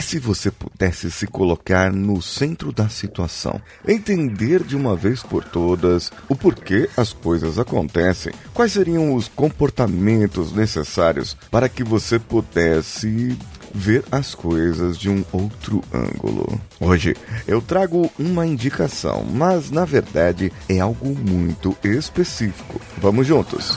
E se você pudesse se colocar no centro da situação, entender de uma vez por todas o porquê as coisas acontecem, quais seriam os comportamentos necessários para que você pudesse ver as coisas de um outro ângulo. Hoje eu trago uma indicação, mas na verdade é algo muito específico. Vamos juntos.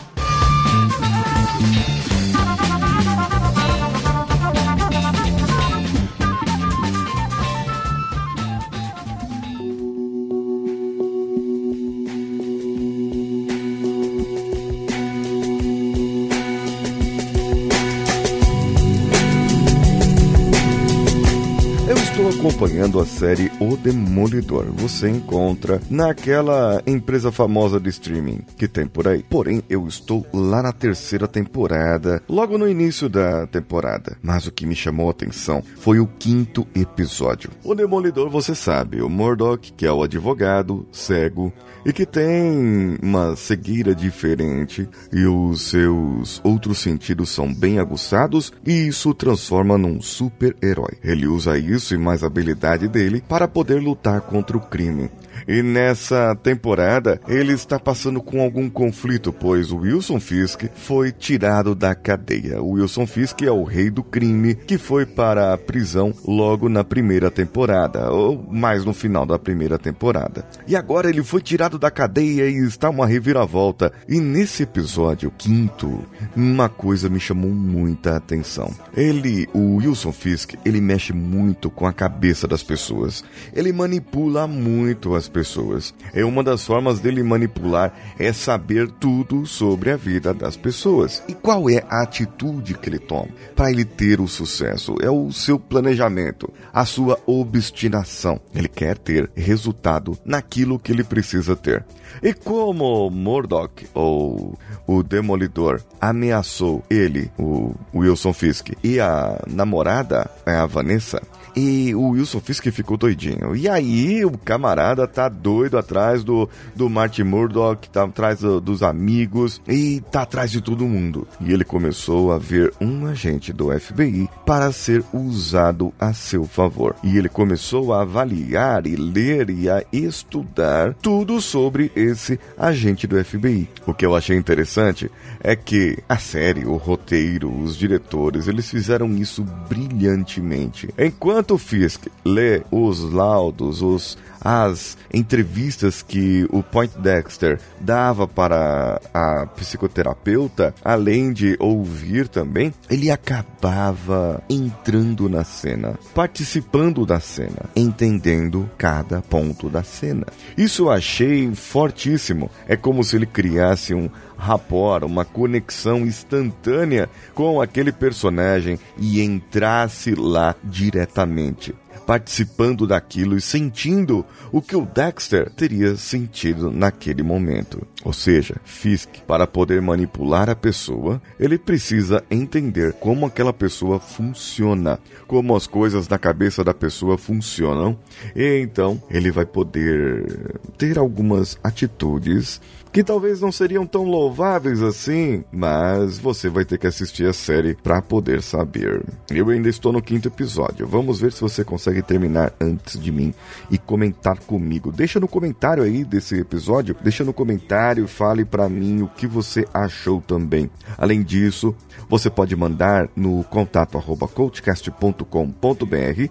Acompanhando a série O Demolidor. Você encontra naquela empresa famosa de streaming que tem por aí. Porém, eu estou lá na terceira temporada, logo no início da temporada. Mas o que me chamou a atenção foi o quinto episódio. O Demolidor, você sabe, o Murdoch, que é o advogado cego e que tem uma cegueira diferente e os seus outros sentidos são bem aguçados e isso o transforma num super-herói. Ele usa isso e habilidade dele para poder lutar contra o crime. E nessa temporada ele está passando com algum conflito, pois o Wilson Fisk foi tirado da cadeia. O Wilson Fisk é o rei do crime que foi para a prisão logo na primeira temporada, ou mais no final da primeira temporada. E agora ele foi tirado da cadeia e está uma reviravolta. E nesse episódio quinto, uma coisa me chamou muita atenção. Ele, o Wilson Fisk, ele mexe muito com a cabeça das pessoas. Ele manipula muito as pessoas. É uma das formas dele manipular é saber tudo sobre a vida das pessoas. E qual é a atitude que ele toma para ele ter o sucesso? É o seu planejamento, a sua obstinação. Ele quer ter resultado naquilo que ele precisa ter. E como Murdoch, ou o Demolidor, ameaçou ele, o Wilson Fisk, e a namorada, a Vanessa, e o Wilson Fisk ficou doidinho. E aí o camarada tá doido atrás do, do Martin Murdoch, tá atrás do, dos amigos e tá atrás de todo mundo. E ele começou a ver um agente do FBI para ser usado a seu favor. E ele começou a avaliar e ler e a estudar tudo sobre esse agente do FBI. O que eu achei interessante é que a série, o roteiro, os diretores, eles fizeram isso brilhantemente. Enquanto Enquanto Fisk lê os laudos, os as entrevistas que o Point Dexter dava para a psicoterapeuta, além de ouvir também, ele acabava entrando na cena, participando da cena, entendendo cada ponto da cena. Isso eu achei fortíssimo. É como se ele criasse um rapport, uma conexão instantânea com aquele personagem e entrasse lá diretamente participando daquilo e sentindo o que o Dexter teria sentido naquele momento. Ou seja, Fisk, para poder manipular a pessoa, ele precisa entender como aquela pessoa funciona, como as coisas na cabeça da pessoa funcionam, e então ele vai poder ter algumas atitudes que talvez não seriam tão louváveis assim, mas você vai ter que assistir a série para poder saber. Eu ainda estou no quinto episódio. Vamos ver se você consegue terminar antes de mim e comentar comigo. Deixa no comentário aí desse episódio, deixa no comentário, fale para mim o que você achou também. Além disso, você pode mandar no contato arroba coachcast.com.br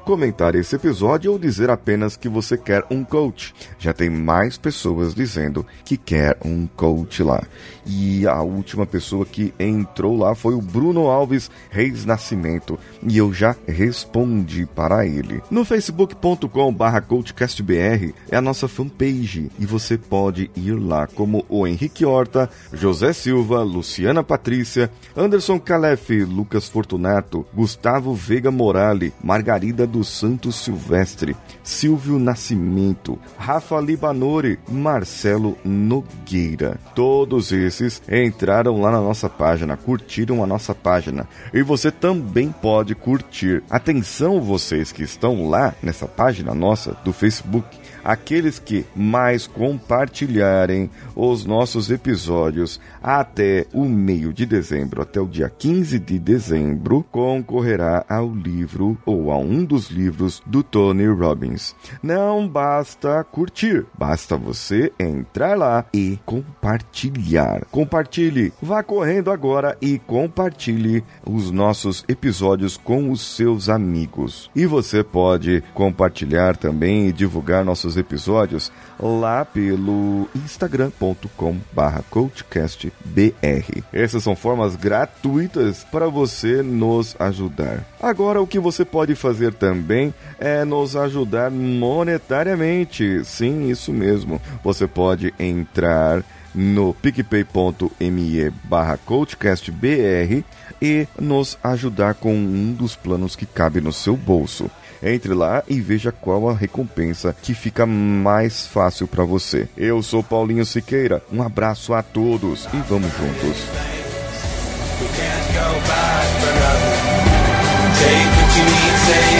comentar esse episódio ou dizer apenas que você quer um coach. Já tem mais pessoas dizendo que quer um um coach lá. E a última pessoa que entrou lá foi o Bruno Alves Reis Nascimento. E eu já respondi para ele. No facebook.com/barra coachcastbr é a nossa fanpage e você pode ir lá como o Henrique Horta, José Silva, Luciana Patrícia, Anderson Calef, Lucas Fortunato, Gustavo Veiga Morale, Margarida dos Santos Silvestre, Silvio Nascimento, Rafa Libanori, Marcelo Nogueira. Todos esses esses entraram lá na nossa página, curtiram a nossa página. E você também pode curtir. Atenção vocês que estão lá nessa página nossa do Facebook aqueles que mais compartilharem os nossos episódios até o meio de dezembro, até o dia 15 de dezembro, concorrerá ao livro ou a um dos livros do Tony Robbins. Não basta curtir, basta você entrar lá e compartilhar. Compartilhe, vá correndo agora e compartilhe os nossos episódios com os seus amigos. E você pode compartilhar também e divulgar nossos episódios lá pelo instagram.com/coachcastbr. Essas são formas gratuitas para você nos ajudar. Agora o que você pode fazer também é nos ajudar monetariamente. Sim, isso mesmo. Você pode entrar no picpay.me barra coachcastbr e nos ajudar com um dos planos que cabe no seu bolso. Entre lá e veja qual a recompensa que fica mais fácil para você. Eu sou Paulinho Siqueira, um abraço a todos e vamos juntos. it's